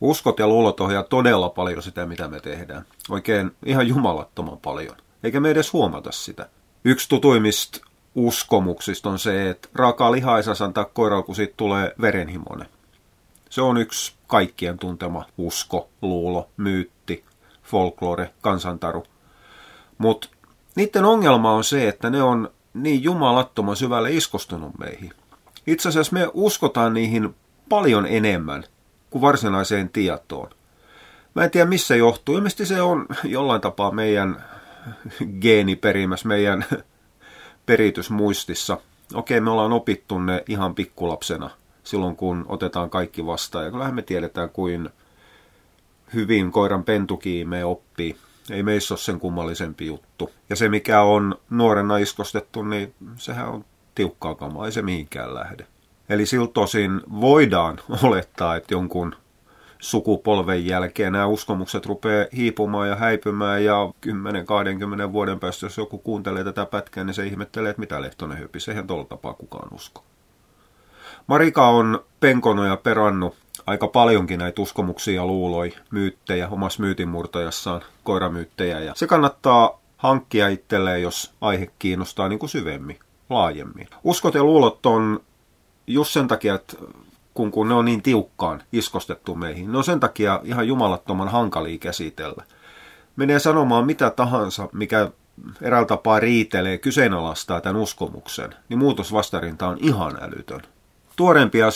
Uskot ja luulot ohjaa todella paljon sitä, mitä me tehdään. Oikein ihan jumalattoman paljon. Eikä me edes huomata sitä. Yksi tutuimmista uskomuksista on se, että raakaa lihaa ei saa antaa koiraan, kun siitä tulee verenhimone. Se on yksi kaikkien tuntema usko, luulo, myytti, folklore, kansantaru. Mutta niiden ongelma on se, että ne on niin jumalattoman syvälle iskostunut meihin. Itse asiassa me uskotaan niihin paljon enemmän kuin varsinaiseen tietoon. Mä en tiedä missä johtuu. Ilmeisesti se on jollain tapaa meidän geeniperimässä, meidän peritysmuistissa. Okei, me ollaan opittu ne ihan pikkulapsena silloin, kun otetaan kaikki vastaan. Ja kyllähän me tiedetään, kuin hyvin koiran pentukiime oppii. Ei meissä ole sen kummallisempi juttu. Ja se, mikä on nuorena iskostettu, niin sehän on tiukkaa kamaa, ei se mihinkään lähde. Eli siltä osin voidaan olettaa, että jonkun sukupolven jälkeen nämä uskomukset rupeaa hiipumaan ja häipymään ja 10-20 vuoden päästä, jos joku kuuntelee tätä pätkää, niin se ihmettelee, että mitä Lehtonen höpisi. Eihän tuolla tapaa kukaan usko. Marika on penkonut ja perannut aika paljonkin näitä uskomuksia ja luuloi, myyttejä omassa myytinmurtajassaan, koiramyyttejä. Ja se kannattaa hankkia itselleen, jos aihe kiinnostaa niin kuin syvemmin, laajemmin. Uskot ja luulot on just sen takia, että kun, kun ne on niin tiukkaan iskostettu meihin, ne on sen takia ihan jumalattoman hankalia käsitellä. Menee sanomaan mitä tahansa, mikä eräällä tapaa riitelee, kyseenalaistaa tämän uskomuksen, niin muutosvastarinta on ihan älytön. Tuorempia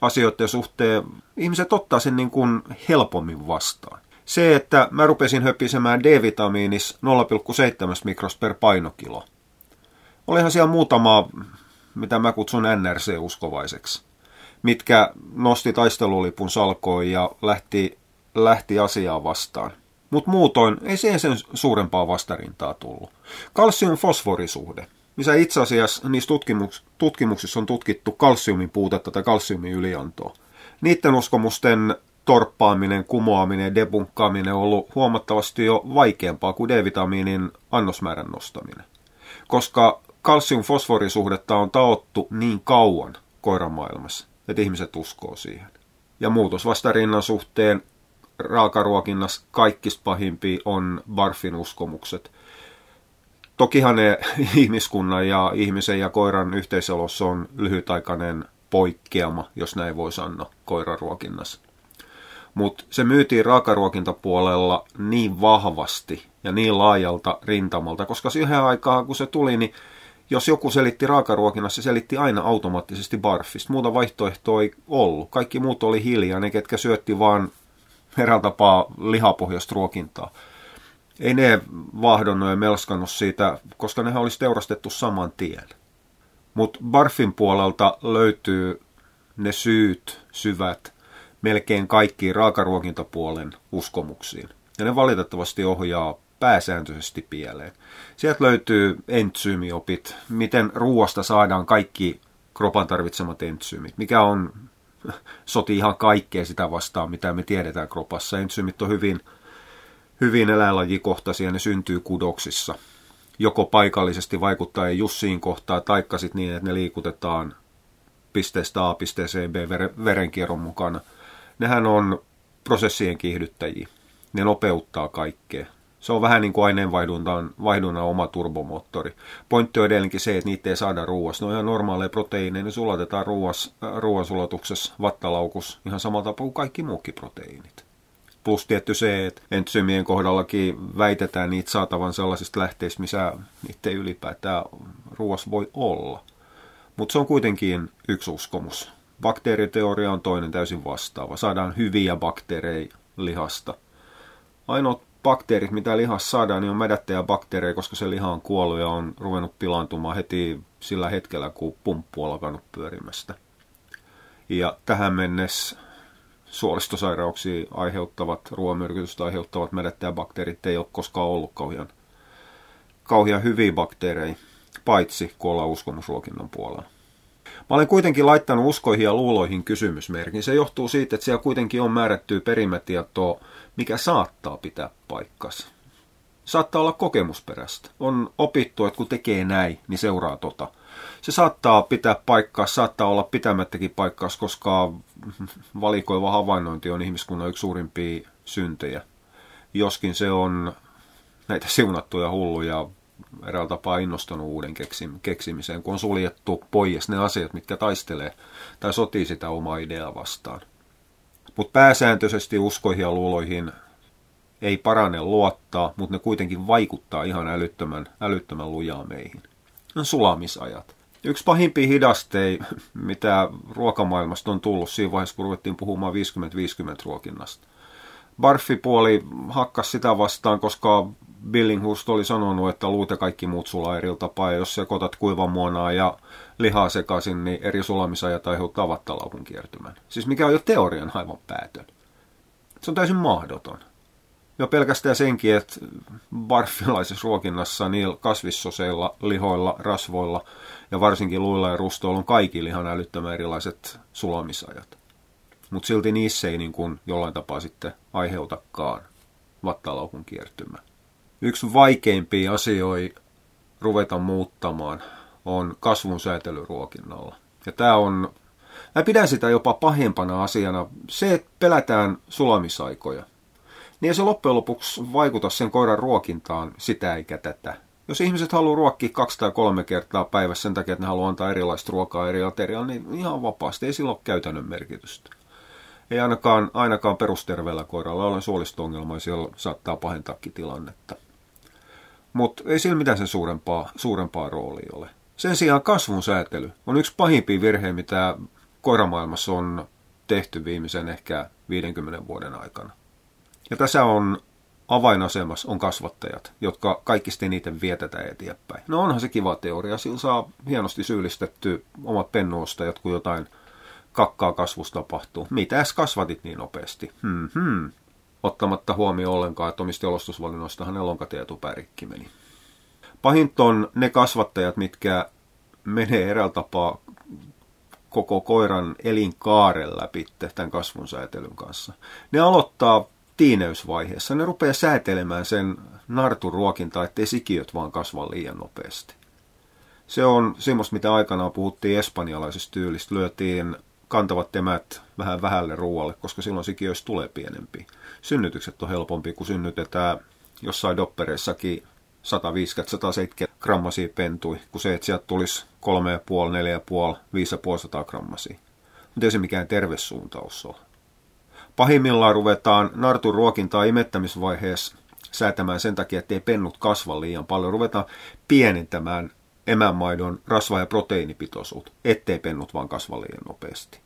asioiden suhteen ihmiset ottaa sen niin kuin helpommin vastaan. Se, että mä rupesin höpisemään D-vitamiinis 0,7 mikros per painokilo. Olihan siellä muutama, mitä mä kutsun NRC-uskovaiseksi, mitkä nosti taistelulipun salkoon ja lähti, lähti asiaa vastaan. Mutta muutoin ei siihen sen suurempaa vastarintaa tullut. Kalsium-fosforisuhde, missä itse asiassa niissä tutkimuks- tutkimuksissa on tutkittu kalsiumin puutetta tai kalsiumin yliantoa. Niiden uskomusten torppaaminen, kumoaminen, debunkkaaminen on ollut huomattavasti jo vaikeampaa kuin D-vitamiinin annosmäärän nostaminen. Koska kalsium-fosforisuhdetta on taottu niin kauan koiramaailmassa, että ihmiset uskoo siihen. Ja muutosvastarinnan suhteen raakaruokinnassa kaikista pahimpia on barfin uskomukset. Tokihan ne ihmiskunnan ja ihmisen ja koiran yhteisolossa on lyhytaikainen poikkeama, jos näin voi sanoa, koiraruokinnassa. Mutta se myytiin raakaruokintapuolella niin vahvasti ja niin laajalta rintamalta, koska siihen aikaan kun se tuli, niin jos joku selitti raakaruokinnassa, se selitti aina automaattisesti barfista. Muuta vaihtoehtoa ei ollut. Kaikki muut oli hiljaa, ne ketkä syötti vaan eräällä tapaa lihapohjasta ruokintaa. Ei ne vahdonnut ja melskannut siitä, koska nehän olisi teurastettu saman tien. Mutta Barfin puolelta löytyy ne syyt, syvät, melkein kaikkiin raakaruokintapuolen uskomuksiin. Ja ne valitettavasti ohjaa pääsääntöisesti pieleen. Sieltä löytyy entsyymiopit, miten ruoasta saadaan kaikki kropan tarvitsemat entsyymit, mikä on soti ihan kaikkea sitä vastaan, mitä me tiedetään kropassa. Entsyymit on hyvin, hyvin eläinlajikohtaisia, ne syntyy kudoksissa. Joko paikallisesti vaikuttaa jussiin kohtaa, taikka sitten niin, että ne liikutetaan pisteestä A pisteeseen B verenkierron mukana. Nehän on prosessien kiihdyttäjiä. Ne nopeuttaa kaikkea. Se on vähän niin kuin aineenvaihdunnan vaihdunnan oma turbomoottori. Pointti on edelleenkin se, että niitä ei saada ruuassa. Ne on ihan normaaleja proteiineja, ne sulatetaan ruoansulatuksessa vattalaukus ihan samalla tapaa kuin kaikki muukin proteiinit. Plus tietty se, että entsyymien kohdallakin väitetään niitä saatavan sellaisista lähteistä, missä niitä ei ylipäätään ruoas voi olla. Mutta se on kuitenkin yksi uskomus. Bakteeriteoria on toinen täysin vastaava. Saadaan hyviä bakteereja lihasta. Ainoat bakteerit, mitä lihassa saadaan, niin on mädättäjäbakteereja, koska se liha on kuollut ja on ruvennut pilaantumaan heti sillä hetkellä, kun pumppu on alkanut pyörimästä. Ja tähän mennessä suolistosairauksia aiheuttavat, ruoamyrkytystä aiheuttavat mädättäjäbakteerit ei ole koskaan ollut kauhean, kauhean hyviä bakteereja, paitsi kun ollaan uskomusruokinnan puolella. Mä olen kuitenkin laittanut uskoihin ja luuloihin kysymysmerkin. Se johtuu siitä, että siellä kuitenkin on määrättyä perimätietoa mikä saattaa pitää paikkansa. Saattaa olla kokemusperäistä. On opittu, että kun tekee näin, niin seuraa tota. Se saattaa pitää paikkaa, saattaa olla pitämättäkin paikkaa, koska valikoiva havainnointi on ihmiskunnan yksi suurimpia syntejä. Joskin se on näitä siunattuja hulluja eräällä tapaa innostunut uuden keksimiseen, kun on suljettu pois ne asiat, mitkä taistelee tai sotii sitä omaa ideaa vastaan. Mutta pääsääntöisesti uskoihin ja luuloihin ei parane luottaa, mutta ne kuitenkin vaikuttaa ihan älyttömän, älyttömän lujaa meihin. Sulamisajat. Yksi pahimpia hidasteita, mitä ruokamaailmasta on tullut siinä vaiheessa, kun ruvettiin puhumaan 50-50 ruokinnasta. Barfi-puoli hakkas sitä vastaan, koska Billinghurst oli sanonut, että luut ja kaikki muut sulaa eri tapaa, ja jos sekoitat kuivamuonaa ja lihaa sekaisin, niin eri sulamisajat aiheuttaa vattalauhun kiertymän. Siis mikä on jo teorian aivan päätön. Se on täysin mahdoton. Jo pelkästään senkin, että barfilaisessa ruokinnassa niillä kasvissoseilla, lihoilla, rasvoilla ja varsinkin luilla ja rustoilla on kaikki lihan älyttömän erilaiset sulamisajat. Mutta silti niissä ei niin kuin jollain tapaa sitten aiheutakaan vattalaukun kiertymää. Yksi vaikeimpia asioita ruveta muuttamaan on kasvun säätely ruokinnalla. Ja tämä on, mä pidän sitä jopa pahempana asiana. Se, että pelätään sulamisaikoja, niin ei se loppujen lopuksi vaikuta sen koiran ruokintaan sitä eikä tätä. Jos ihmiset haluaa ruokkia kaksi tai kolme kertaa päivässä sen takia, että ne haluaa antaa erilaista ruokaa eri aterialla, niin ihan vapaasti. Ei sillä ole käytännön merkitystä. Ei ainakaan, ainakaan perusterveellä koiralla ole suolisto-ongelma, siellä saattaa pahentaakin tilannetta. Mutta ei sillä mitään sen suurempaa, suurempaa roolia ole. Sen sijaan kasvun säätely on yksi pahimpia virheitä, mitä koiramaailmassa on tehty viimeisen ehkä 50 vuoden aikana. Ja tässä on avainasemassa on kasvattajat, jotka kaikista eniten vietetään eteenpäin. No onhan se kiva teoria, sillä saa hienosti syyllistetty omat pennuostajat, kun jotain kakkaa kasvusta tapahtuu. Mitäs kasvatit niin nopeasti? Hmm, hmm. Ottamatta huomioon ollenkaan, että omista jalostusvalinnoista hänellä lonkatietupäärikki meni. Pahinta on ne kasvattajat, mitkä menee eräällä tapaa koko koiran elinkaaren läpi tämän kasvun säätelyn kanssa. Ne aloittaa tiineysvaiheessa. Ne rupeaa säätelemään sen narturuokintaa, ettei sikiöt vaan kasva liian nopeasti. Se on semmoista, mitä aikanaan puhuttiin espanjalaisesta tyylistä. Lyötiin kantavat temät vähän vähälle ruoalle, koska silloin sikiöistä tulee pienempi. Synnytykset on helpompi, kun synnytetään jossain doppereissakin 150-170 grammasia pentui, kun se, että sieltä tulisi 3,5, 4,5, 5,5 grammasia. Mutta ei se mikään tervesuuntaus ole. Pahimmillaan ruvetaan nartun ruokintaa imettämisvaiheessa säätämään sen takia, ettei pennut kasva liian paljon. Ruvetaan pienentämään emänmaidon rasva- ja proteiinipitoisuutta, ettei pennut vaan kasva liian nopeasti.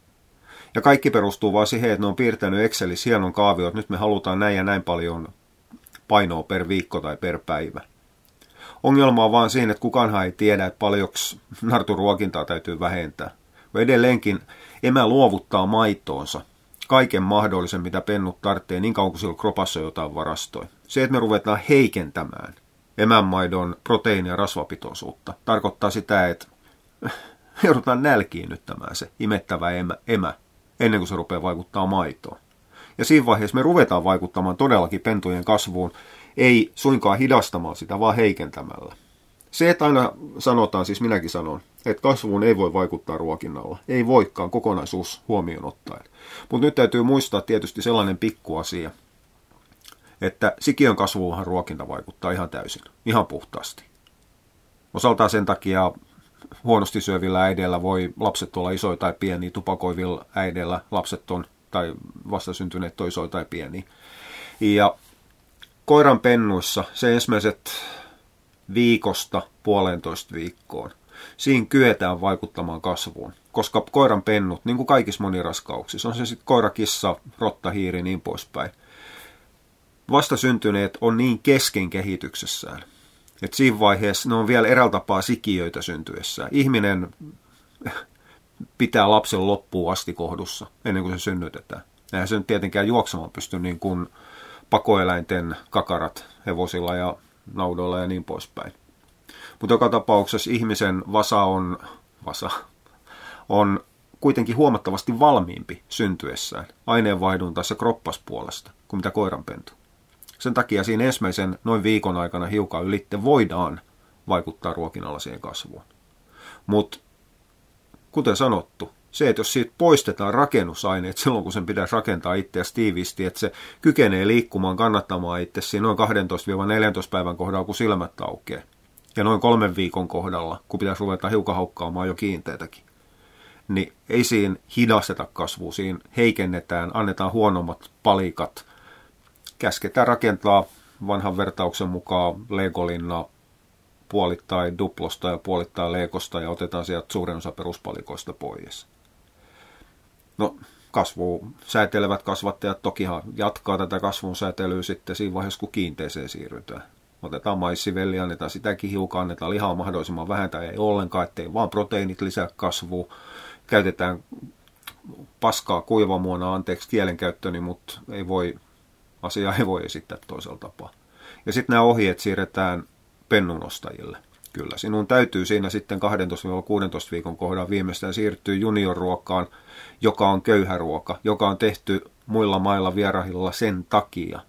Ja kaikki perustuu vaan siihen, että ne on piirtänyt Excelissä hienon kaavio, että nyt me halutaan näin ja näin paljon painoa per viikko tai per päivä. Ongelma on vaan siinä, että kukaanhan ei tiedä, että paljonko narturuokintaa täytyy vähentää. Edelleenkin emä luovuttaa maitoonsa kaiken mahdollisen, mitä pennut tarvitsee, niin kauan kuin sillä kropassa jotain varastoja. Se, että me ruvetaan heikentämään emänmaidon proteiini- ja rasvapitoisuutta, tarkoittaa sitä, että joudutaan nälkiinnyttämään se imettävä emä, emä ennen kuin se rupeaa vaikuttaa maitoon. Ja siinä vaiheessa me ruvetaan vaikuttamaan todellakin pentujen kasvuun, ei suinkaan hidastamaan sitä, vaan heikentämällä. Se, että aina sanotaan, siis minäkin sanon, että kasvuun ei voi vaikuttaa ruokinnalla. Ei voikaan kokonaisuus huomioon ottaen. Mutta nyt täytyy muistaa tietysti sellainen pikkuasia, että sikiön kasvuunhan ruokinta vaikuttaa ihan täysin, ihan puhtaasti. Osaltaan sen takia huonosti syövillä äideillä voi lapset olla isoja tai pieniä, tupakoivilla äideillä lapset on, tai vastasyntyneet on isoja tai pieniä. Ja koiran pennuissa se ensimmäiset viikosta puolentoista viikkoon. Siinä kyetään vaikuttamaan kasvuun, koska koiran pennut, niin kuin kaikissa moniraskauksissa, on se sitten koira, kissa, rotta, hiiri, niin poispäin. Vastasyntyneet on niin kesken kehityksessään, että siinä vaiheessa ne on vielä eräällä tapaa sikiöitä syntyessään. Ihminen pitää lapsen loppuun asti kohdussa ennen kuin se synnytetään. Eihän se nyt tietenkään juoksemaan pysty niin kuin pakoeläinten kakarat hevosilla ja naudoilla ja niin poispäin. Mutta joka tapauksessa ihmisen vasa on, vasa, on kuitenkin huomattavasti valmiimpi syntyessään aineenvaihduntaessa kroppaspuolesta kuin mitä koiranpentu. Sen takia siinä ensimmäisen noin viikon aikana hiukan ylitte voidaan vaikuttaa ruokinnalla siihen kasvuun. Mutta kuten sanottu, se, että jos siitä poistetaan rakennusaineet silloin, kun sen pitäisi rakentaa itseäsi tiiviisti, että se kykenee liikkumaan, kannattamaan itse siinä noin 12-14 päivän kohdalla, kun silmät aukeaa. Ja noin kolmen viikon kohdalla, kun pitäisi ruveta hiukan haukkaamaan jo kiinteitäkin. Niin ei siinä hidasteta kasvua, siinä heikennetään, annetaan huonommat palikat, käsketään rakentaa vanhan vertauksen mukaan Legolinna puolittain duplosta ja puolittain leikosta ja otetaan sieltä suurin osa peruspalikoista pois. No, kasvu säätelevät kasvattajat tokihan jatkaa tätä kasvun säätelyä sitten siinä vaiheessa, kun kiinteeseen siirrytään. Otetaan maissivelli, annetaan sitäkin hiukan, annetaan lihaa mahdollisimman vähän tai ei ollenkaan, ettei vaan proteiinit lisää kasvua. Käytetään paskaa kuivamuona, anteeksi kielenkäyttöni, mutta ei voi, asiaa ei voi esittää toisella tapaa. Ja sitten nämä ohjeet siirretään pennunostajille. Kyllä, sinun täytyy siinä sitten 12-16 viikon kohdalla viimeistään siirtyä juniorruokaan, joka on köyhäruoka, joka on tehty muilla mailla vierahilla sen takia,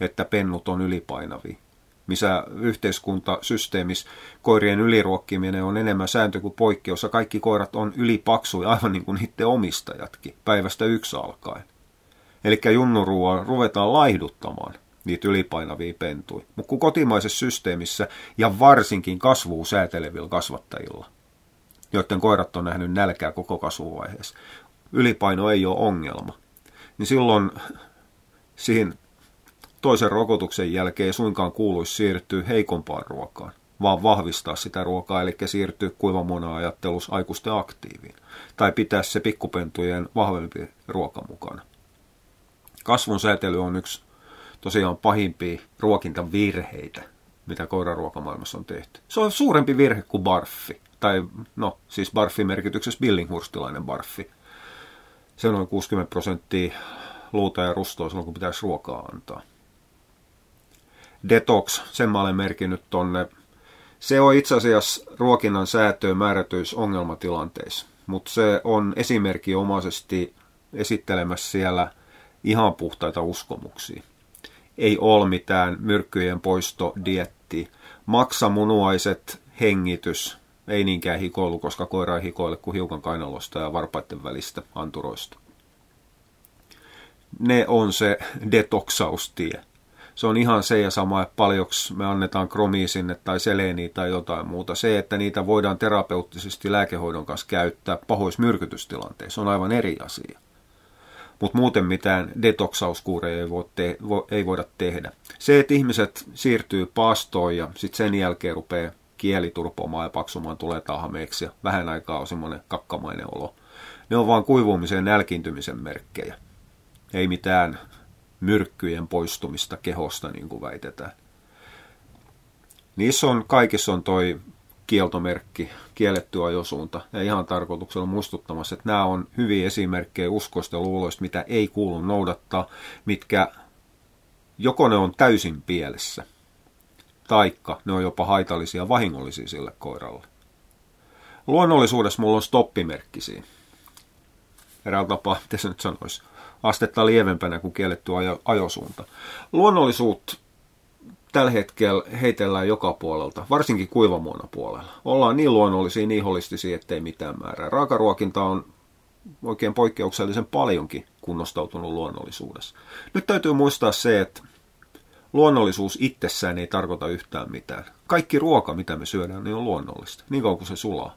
että pennut on ylipainavia. Missä yhteiskuntasysteemissä koirien yliruokkiminen on enemmän sääntö kuin poikkeus, ja kaikki koirat on ylipaksuja, aivan niin kuin niiden omistajatkin, päivästä yksi alkaen. Eli junnuruoa ruvetaan laihduttamaan niitä ylipainavia pentuja. Mutta kun kotimaisessa systeemissä ja varsinkin kasvua säätelevillä kasvattajilla, joiden koirat on nähnyt nälkää koko kasvuvaiheessa, ylipaino ei ole ongelma, niin silloin siihen toisen rokotuksen jälkeen ei suinkaan kuuluisi siirtyä heikompaan ruokaan, vaan vahvistaa sitä ruokaa, eli siirtyä kuivamuona-ajattelus aikuisten aktiiviin, tai pitää se pikkupentujen vahvempi ruoka mukana. Kasvun säätely on yksi tosiaan pahimpia ruokintavirheitä, mitä koiraruokamaailmassa on tehty. Se on suurempi virhe kuin barfi. Tai no, siis barfi merkityksessä billinghurstilainen barfi. Se on noin 60 prosenttia luuta ja rustoa silloin, kun pitäisi ruokaa antaa. Detox, sen mä olen merkinnyt tonne. Se on itse asiassa ruokinnan säätöön määrätyissä ongelmatilanteissa, mutta se on esimerkinomaisesti esittelemässä siellä ihan puhtaita uskomuksia ei ole mitään myrkkyjen poistodietti. Maksa munuaiset hengitys, ei niinkään hikoilu, koska koira ei hikoile kuin hiukan kainalosta ja varpaiden välistä anturoista. Ne on se detoxaustie. Se on ihan se ja sama, että paljonko me annetaan kromia sinne tai seleniä tai jotain muuta. Se, että niitä voidaan terapeuttisesti lääkehoidon kanssa käyttää pahoissa myrkytystilanteissa, on aivan eri asia mutta muuten mitään detoxauskuureja ei, voi te, vo, ei voida tehdä. Se, että ihmiset siirtyy paastoon ja sitten sen jälkeen rupeaa kieli turpoamaan ja paksumaan, tulee tahameeksi ja vähän aikaa on semmoinen kakkamainen olo. Ne on vaan kuivumisen ja nälkintymisen merkkejä. Ei mitään myrkkyjen poistumista kehosta, niin kuin väitetään. Niissä on, kaikissa on toi kieltomerkki, kielletty ajosuunta. Ja ihan tarkoituksella muistuttamassa, että nämä on hyviä esimerkkejä uskoista ja luuloista, mitä ei kuulu noudattaa, mitkä joko ne on täysin pielessä, taikka ne on jopa haitallisia ja vahingollisia sille koiralle. Luonnollisuudessa mulla on stoppimerkki siinä. Eräällä tapaa, miten se nyt sanoisi, astetta lievempänä kuin kielletty ajo, ajosuunta. Luonnollisuutta tällä hetkellä heitellään joka puolelta, varsinkin kuivamuona puolella. Ollaan niin luonnollisia, niin holistisia, ettei mitään määrää. Raakaruokinta on oikein poikkeuksellisen paljonkin kunnostautunut luonnollisuudessa. Nyt täytyy muistaa se, että luonnollisuus itsessään ei tarkoita yhtään mitään. Kaikki ruoka, mitä me syödään, niin on luonnollista, niin kauan kuin se sulaa.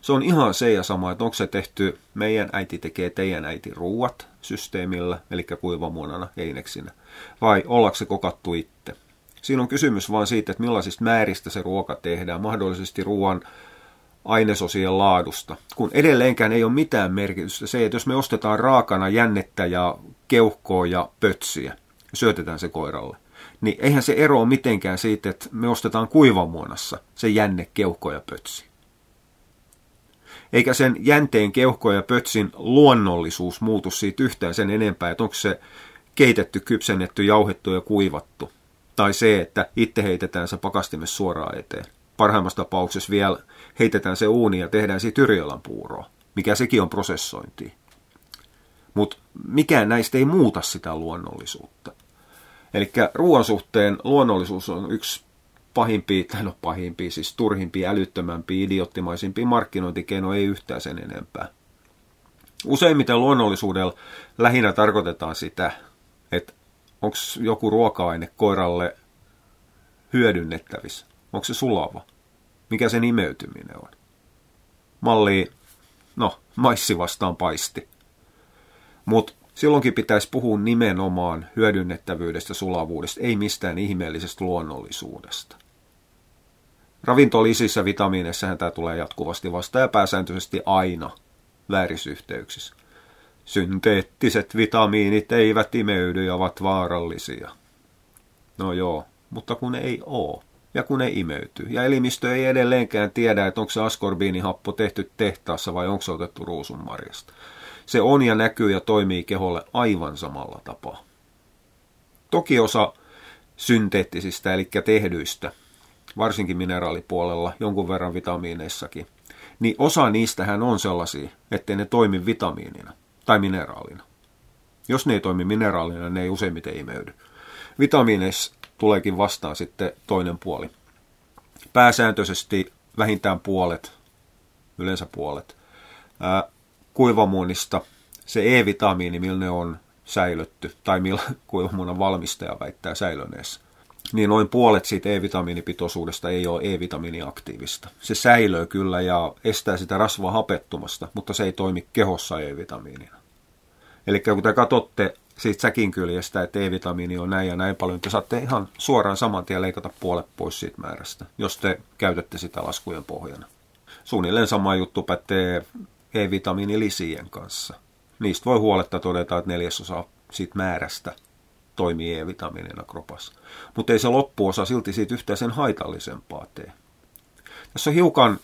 Se on ihan se ja sama, että onko se tehty, meidän äiti tekee teidän äiti ruuat systeemillä, eli kuivamuonana, eineksinä, vai ollaanko se kokattu itse. Siinä on kysymys vain siitä, että millaisista määristä se ruoka tehdään, mahdollisesti ruoan ainesosien laadusta. Kun edelleenkään ei ole mitään merkitystä se, että jos me ostetaan raakana jännettä ja keuhkoa ja pötsiä, syötetään se koiralle, niin eihän se ero ole mitenkään siitä, että me ostetaan kuivamuonassa se jänne, keuhko ja pötsi. Eikä sen jänteen, keuhko ja pötsin luonnollisuus muutu siitä yhtään sen enempää, että onko se keitetty, kypsennetty, jauhettu ja kuivattu tai se, että itse heitetään se pakastimessa suoraan eteen. Parhaimmassa tapauksessa vielä heitetään se uuni ja tehdään siitä Yrjölan puuroa, mikä sekin on prosessointi. Mutta mikään näistä ei muuta sitä luonnollisuutta. Eli ruoan suhteen luonnollisuus on yksi pahimpiin, tai no pahimpiin, siis turhimpiin, älyttömämpiin, idiottimaisimpiin markkinointikeinoihin ei yhtään sen enempää. Useimmiten luonnollisuudella lähinnä tarkoitetaan sitä, että onko joku ruoka-aine koiralle hyödynnettävissä, onko se sulava, mikä sen imeytyminen on. Malli, no, maissi vastaan paisti. Mutta silloinkin pitäisi puhua nimenomaan hyödynnettävyydestä, sulavuudesta, ei mistään ihmeellisestä luonnollisuudesta. Ravintolisissä vitamiineissahan tämä tulee jatkuvasti vastaan ja pääsääntöisesti aina väärisyhteyksissä. Synteettiset vitamiinit eivät imeydy ja ovat vaarallisia. No joo, mutta kun ei oo ja kun ei imeyty. Ja elimistö ei edelleenkään tiedä, että onko se askorbiinihappo tehty tehtaassa vai onko se otettu ruusunmarjasta. Se on ja näkyy ja toimii keholle aivan samalla tapaa. Toki osa synteettisistä, eli tehdyistä, varsinkin mineraalipuolella, jonkun verran vitamiineissakin, niin osa niistähän on sellaisia, ettei ne toimi vitamiinina tai mineraalina. Jos ne ei toimi mineraalina, ne ei useimmiten imeydy. Vitamiineissa tuleekin vastaan sitten toinen puoli. Pääsääntöisesti vähintään puolet, yleensä puolet, ää, kuivamuunista se E-vitamiini, millä ne on säilötty, tai millä kuivamuunan valmistaja väittää säilöneessä, niin noin puolet siitä E-vitamiinipitoisuudesta ei ole E-vitamiiniaktiivista. Se säilöö kyllä ja estää sitä rasvaa hapettumasta, mutta se ei toimi kehossa E-vitamiinina. Eli kun te katsotte siitä säkin kyljestä, että E-vitamiini on näin ja näin paljon, te saatte ihan suoraan saman tien leikata puolet pois siitä määrästä, jos te käytätte sitä laskujen pohjana. Suunnilleen sama juttu pätee E-vitamiinilisien kanssa. Niistä voi huoletta todeta, että neljäsosa siitä määrästä toimii E-vitamiinina kropassa. Mutta ei se loppuosa silti siitä yhtään sen haitallisempaa tee. Tässä on hiukan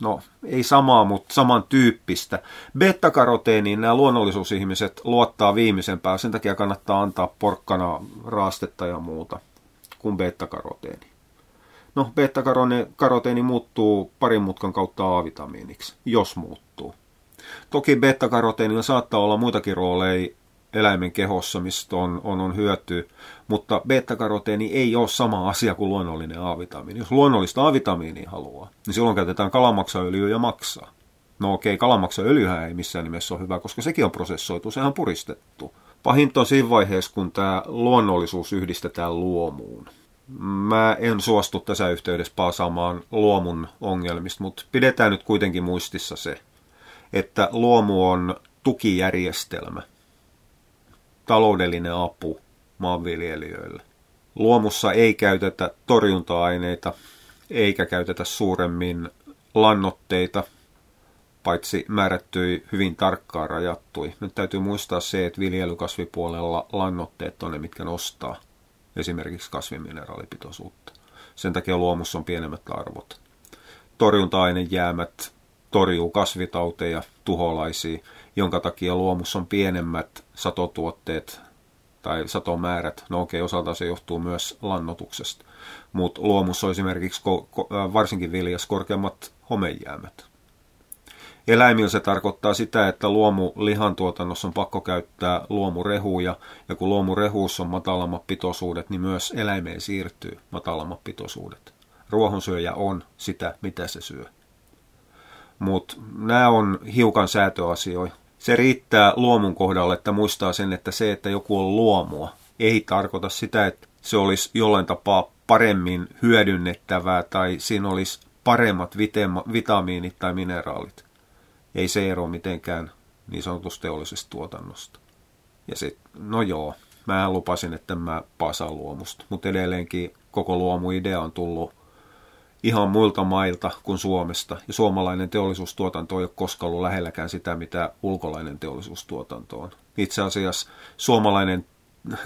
no ei samaa, mutta samantyyppistä. Beta-karoteeniin nämä luonnollisuusihmiset luottaa viimeisempään, sen takia kannattaa antaa porkkana raastetta ja muuta kuin beta-karoteeni. No, beta-karoteeni muuttuu parin mutkan kautta A-vitamiiniksi, jos muuttuu. Toki beta-karoteenilla saattaa olla muitakin rooleja eläimen kehossa, mistä on, on, on hyötyä, mutta beta-karoteeni ei ole sama asia kuin luonnollinen A-vitamiini. Jos luonnollista A-vitamiinia haluaa, niin silloin käytetään kalamaksaöljyä ja maksaa. No okei, kalamaksaöljyhän ei missään nimessä ole hyvä, koska sekin on prosessoitu, sehän on puristettu. Pahinta on siinä vaiheessa, kun tämä luonnollisuus yhdistetään luomuun. Mä en suostu tässä yhteydessä paasaamaan luomun ongelmista, mutta pidetään nyt kuitenkin muistissa se, että luomu on tukijärjestelmä, taloudellinen apu maanviljelijöille. Luomussa ei käytetä torjunta-aineita eikä käytetä suuremmin lannoitteita, paitsi määrättyi hyvin tarkkaan rajattui. Nyt täytyy muistaa se, että viljelykasvipuolella lannoitteet on ne, mitkä nostaa esimerkiksi kasvimineraalipitoisuutta. Sen takia luomussa on pienemmät arvot. Torjunta-ainejäämät torjuu kasvitauteja, tuholaisia, jonka takia luomussa on pienemmät satotuotteet tai satomäärät. No okei, okay, osalta se johtuu myös lannotuksesta. Mutta luomussa on esimerkiksi ko- ko- äh, varsinkin viljas korkeammat homejäämät. Eläimillä se tarkoittaa sitä, että luomu lihantuotannossa on pakko käyttää luomurehuja, ja kun luomurehuussa on matalammat pitoisuudet, niin myös eläimeen siirtyy matalammat pitoisuudet. Ruohonsyöjä on sitä, mitä se syö. Mutta nämä on hiukan säätöasioita. Se riittää luomun kohdalle, että muistaa sen, että se, että joku on luomua, ei tarkoita sitä, että se olisi jollain tapaa paremmin hyödynnettävää tai siinä olisi paremmat vitema- vitamiinit tai mineraalit. Ei se ero mitenkään niin sanotusta teollisesta tuotannosta. Ja sitten, no joo, mä lupasin, että mä pasaan luomusta, mutta edelleenkin koko luomuidea on tullut ihan muilta mailta kuin Suomesta. Ja suomalainen teollisuustuotanto ei ole koskaan ollut lähelläkään sitä, mitä ulkolainen teollisuustuotanto on. Itse asiassa suomalainen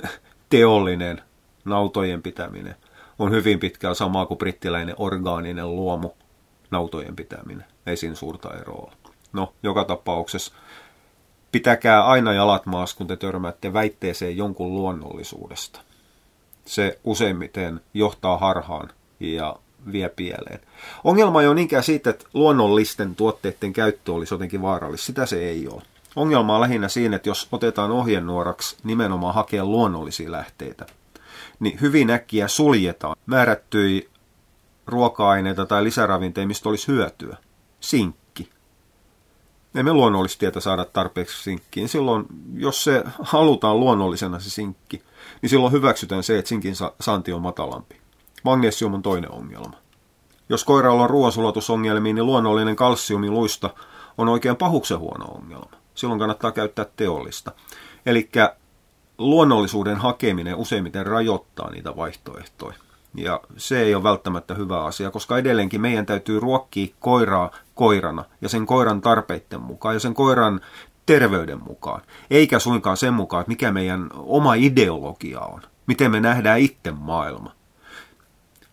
teollinen nautojen pitäminen on hyvin pitkään samaa kuin brittiläinen orgaaninen luomu nautojen pitäminen. Ei siinä suurta eroa. No, joka tapauksessa pitäkää aina jalat maassa, kun te törmäätte väitteeseen jonkun luonnollisuudesta. Se useimmiten johtaa harhaan ja vie pieleen. Ongelma ei ole niinkään siitä, että luonnollisten tuotteiden käyttö olisi jotenkin vaarallista. Sitä se ei ole. Ongelma on lähinnä siinä, että jos otetaan ohjenuoraksi nimenomaan hakea luonnollisia lähteitä, niin hyvin äkkiä suljetaan määrättyi ruoka-aineita tai lisäravinteita, mistä olisi hyötyä. Sinkki. Emme luonnollisesti tietä saada tarpeeksi sinkkiin. Silloin, jos se halutaan luonnollisena se sinkki, niin silloin hyväksytään se, että sinkin saanti on matalampi. Magnesium on toinen ongelma. Jos koiralla on ruoansulatusongelmia, niin luonnollinen kalsiumiluista on oikein pahuksen huono ongelma. Silloin kannattaa käyttää teollista. Eli luonnollisuuden hakeminen useimmiten rajoittaa niitä vaihtoehtoja. Ja se ei ole välttämättä hyvä asia, koska edelleenkin meidän täytyy ruokkia koiraa koirana ja sen koiran tarpeiden mukaan ja sen koiran terveyden mukaan. Eikä suinkaan sen mukaan, että mikä meidän oma ideologia on. Miten me nähdään itse maailma.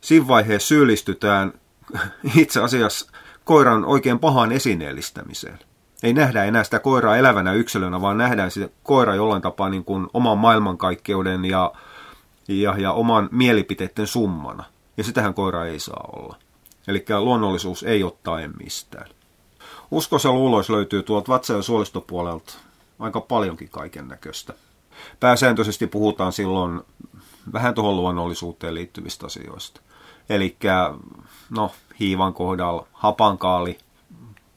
Siinä vaiheessa syyllistytään itse asiassa koiran oikein pahaan esineellistämiseen. Ei nähdä enää sitä koiraa elävänä yksilönä, vaan nähdään sitä koira jollain tapaa niin kuin oman maailmankaikkeuden ja, ja, ja oman mielipiteiden summana. Ja sitähän koira ei saa olla. Eli luonnollisuus ei ottaa mistään. Uskos ja luulois löytyy tuolta vatsa- ja suolistopuolelta aika paljonkin kaiken näköistä. Pääsääntöisesti puhutaan silloin vähän tuohon luonnollisuuteen liittyvistä asioista. Eli no, hiivan kohdalla hapankaali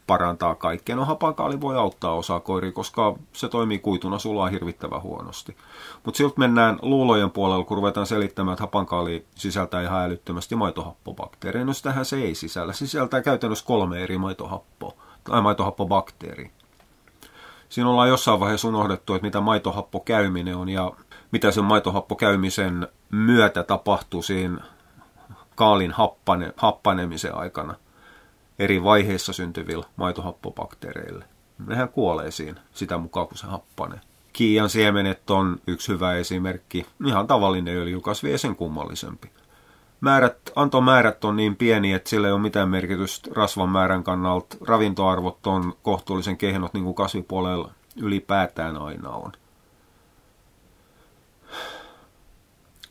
parantaa kaikkea. No hapankaali voi auttaa osaa koiri, koska se toimii kuituna sulaa hirvittävän huonosti. Mutta siltä mennään luulojen puolella, kun ruvetaan selittämään, että hapankaali sisältää ihan älyttömästi maitohappobakteereja. No sitähän se ei sisällä. Se sisältää käytännössä kolme eri maitohappoa, tai maitohappobakteeria. Siinä ollaan jossain vaiheessa unohdettu, että mitä maitohappokäyminen on ja mitä sen maitohappokäymisen myötä tapahtuu siinä kaalin happane, happanemisen aikana eri vaiheissa syntyvillä maitohappobakteereille. Nehän kuolee siinä sitä mukaan, kun se happanee. Kiian siemenet on yksi hyvä esimerkki. Ihan tavallinen öljykasvi ei sen kummallisempi. Määrät, antomäärät on niin pieni, että sillä ei ole mitään merkitystä rasvan määrän kannalta. Ravintoarvot on kohtuullisen kehnot, niin kuin kasvipuolella ylipäätään aina on.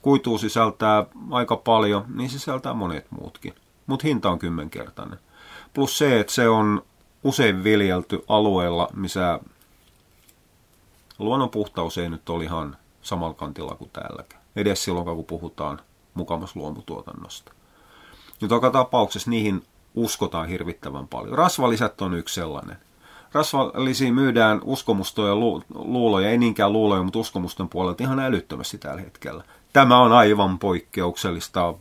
Kuituu sisältää aika paljon, niin sisältää monet muutkin. Mutta hinta on kymmenkertainen. Plus se, että se on usein viljelty alueella, missä luonnon puhtaus ei nyt ole ihan samalla kantilla kuin täälläkään. Edes silloin, kun puhutaan mukamas luomutuotannosta. Nyt joka tapauksessa niihin uskotaan hirvittävän paljon. Rasvalisät on yksi sellainen. Rasvallisia myydään uskomustoja lu- luuloja, ei niinkään luuloja, mutta uskomusten puolelta ihan älyttömästi tällä hetkellä. Tämä on aivan poikkeuksellista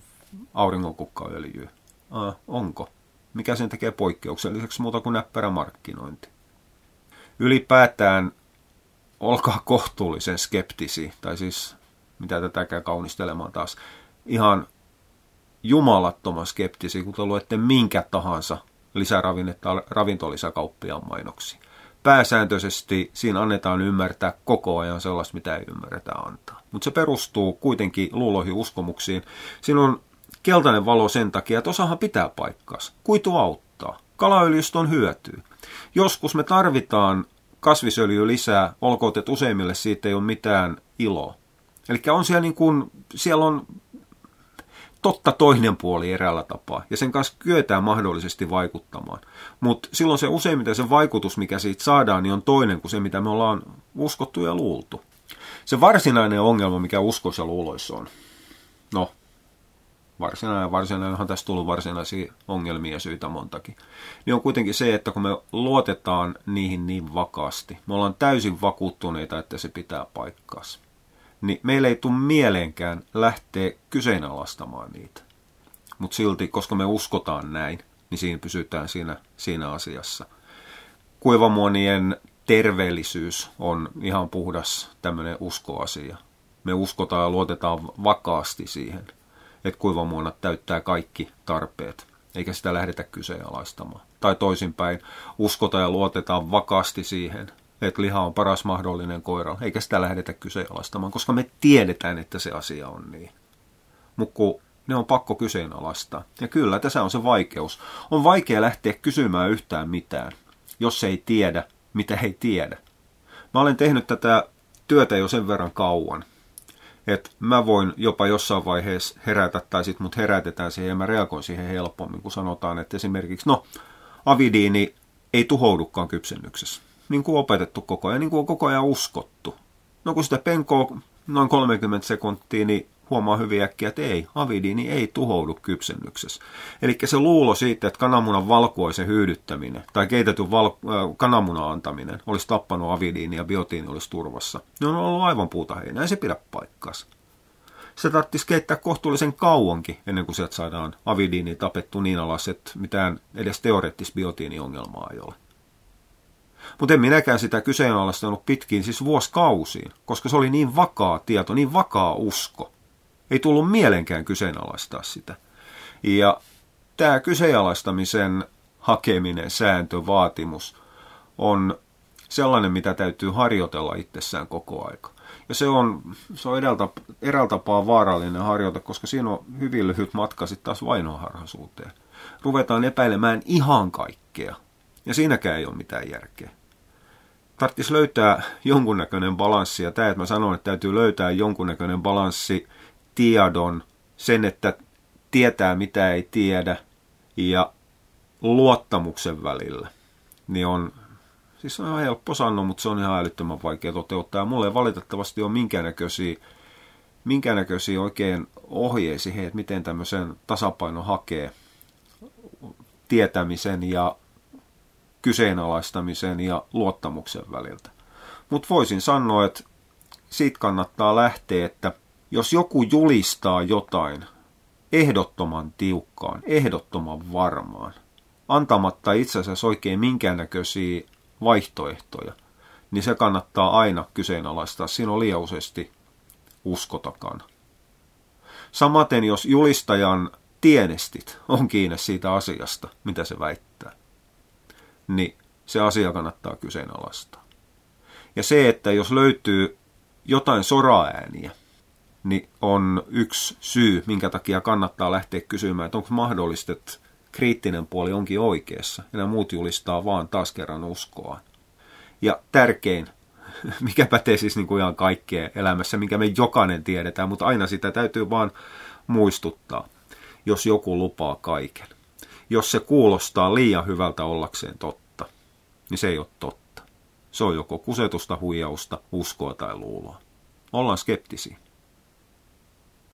auringonkukkaöljyä. Ah, onko? Mikä sen tekee poikkeukselliseksi muuta kuin näppärä markkinointi? Ylipäätään olkaa kohtuullisen skeptisi, tai siis mitä tätäkään kaunistelemaan taas, ihan jumalattoman skeptisi, kun te luette minkä tahansa lisäravinnetta ravintolisäkauppiaan mainoksi. Pääsääntöisesti siinä annetaan ymmärtää koko ajan sellaista, mitä ei ymmärretä antaa. Mutta se perustuu kuitenkin luuloihin uskomuksiin. Siinä on keltainen valo sen takia, että osahan pitää paikkaansa. Kuitu auttaa. Kalaöljystä on hyötyä. Joskus me tarvitaan kasvisöljyä lisää, olkoon, että useimmille siitä ei ole mitään iloa. Eli on siellä, niin kuin, siellä on totta toinen puoli eräällä tapaa, ja sen kanssa kyetään mahdollisesti vaikuttamaan. Mutta silloin se useimmiten se vaikutus, mikä siitä saadaan, niin on toinen kuin se, mitä me ollaan uskottu ja luultu. Se varsinainen ongelma, mikä uskossa ja luuloissa on, no, varsinainen, varsinainenhan tässä tullut varsinaisia ongelmia ja syitä montakin, niin on kuitenkin se, että kun me luotetaan niihin niin vakaasti, me ollaan täysin vakuuttuneita, että se pitää paikkaansa niin meillä ei tule mieleenkään lähteä kyseenalaistamaan niitä. Mutta silti, koska me uskotaan näin, niin siinä pysytään siinä, siinä asiassa. Kuivamuonien terveellisyys on ihan puhdas tämmöinen uskoasia. Me uskotaan ja luotetaan vakaasti siihen, että kuivamuonat täyttää kaikki tarpeet, eikä sitä lähdetä kyseenalaistamaan. Tai toisinpäin, uskotaan ja luotetaan vakaasti siihen, että liha on paras mahdollinen koira, eikä sitä lähdetä kyseenalaistamaan, koska me tiedetään, että se asia on niin. Mutta ne on pakko kyseenalaistaa. Ja kyllä, tässä on se vaikeus. On vaikea lähteä kysymään yhtään mitään, jos ei tiedä, mitä ei tiedä. Mä olen tehnyt tätä työtä jo sen verran kauan, että mä voin jopa jossain vaiheessa herätä, tai sitten mut herätetään siihen ja mä reagoin siihen helpommin, kun sanotaan, että esimerkiksi, no, avidiini ei tuhoudukaan kypsennyksessä niin kuin opetettu koko ajan, niin kuin on koko ajan uskottu. No kun sitä penkoo noin 30 sekuntia, niin huomaa hyvin äkkiä, että ei, avidiini ei tuhoudu kypsennyksessä. Eli se luulo siitä, että kananmunan valkuaisen hyydyttäminen tai keitetyn val- kananmunan antaminen olisi tappanut avidiini ja biotiini olisi turvassa, ne on ollut aivan puuta heinää, ei se pidä paikkaansa. Se tarvitsisi keittää kohtuullisen kauankin ennen kuin sieltä saadaan avidiini tapettu niin alas, että mitään edes teoreettista biotiiniongelmaa ei ole. Mutta en minäkään sitä kyseenalaistanut pitkiin, siis vuosikausiin, koska se oli niin vakaa tieto, niin vakaa usko. Ei tullut mielenkään kyseenalaistaa sitä. Ja tämä kyseenalaistamisen hakeminen, sääntö, vaatimus on sellainen, mitä täytyy harjoitella itsessään koko aika. Ja se on, se on edeltä, eräältä tapaa vaarallinen harjoite, koska siinä on hyvin lyhyt matka sitten taas vainoharhaisuuteen. Ruvetaan epäilemään ihan kaikkea. Ja siinäkään ei ole mitään järkeä tarvitsisi löytää jonkunnäköinen balanssi. Ja tämä, että mä sanon, että täytyy löytää jonkunnäköinen balanssi tiedon, sen, että tietää mitä ei tiedä, ja luottamuksen välillä, niin on, siis on ihan helppo sanoa, mutta se on ihan älyttömän vaikea toteuttaa. Ja ei valitettavasti ole minkäännäköisiä, minkäännäköisiä oikein ohjeisi, että miten tämmöisen tasapaino hakee tietämisen ja kyseenalaistamisen ja luottamuksen väliltä. Mutta voisin sanoa, että siitä kannattaa lähteä, että jos joku julistaa jotain ehdottoman tiukkaan, ehdottoman varmaan, antamatta itse asiassa oikein minkäännäköisiä vaihtoehtoja, niin se kannattaa aina kyseenalaistaa. Siinä on liian useasti uskotakaan. Samaten jos julistajan tienestit on kiinni siitä asiasta, mitä se väittää, niin se asia kannattaa kyseenalaistaa. Ja se, että jos löytyy jotain soraääniä, niin on yksi syy, minkä takia kannattaa lähteä kysymään, että onko mahdollista, että kriittinen puoli onkin oikeassa, ja nämä muut julistaa vaan taas kerran uskoa. Ja tärkein, mikä pätee siis niin kuin ihan kaikkeen elämässä, minkä me jokainen tiedetään, mutta aina sitä täytyy vaan muistuttaa, jos joku lupaa kaiken. Jos se kuulostaa liian hyvältä ollakseen totta niin se ei ole totta. Se on joko kusetusta, huijausta, uskoa tai luuloa. Ollaan skeptisiä.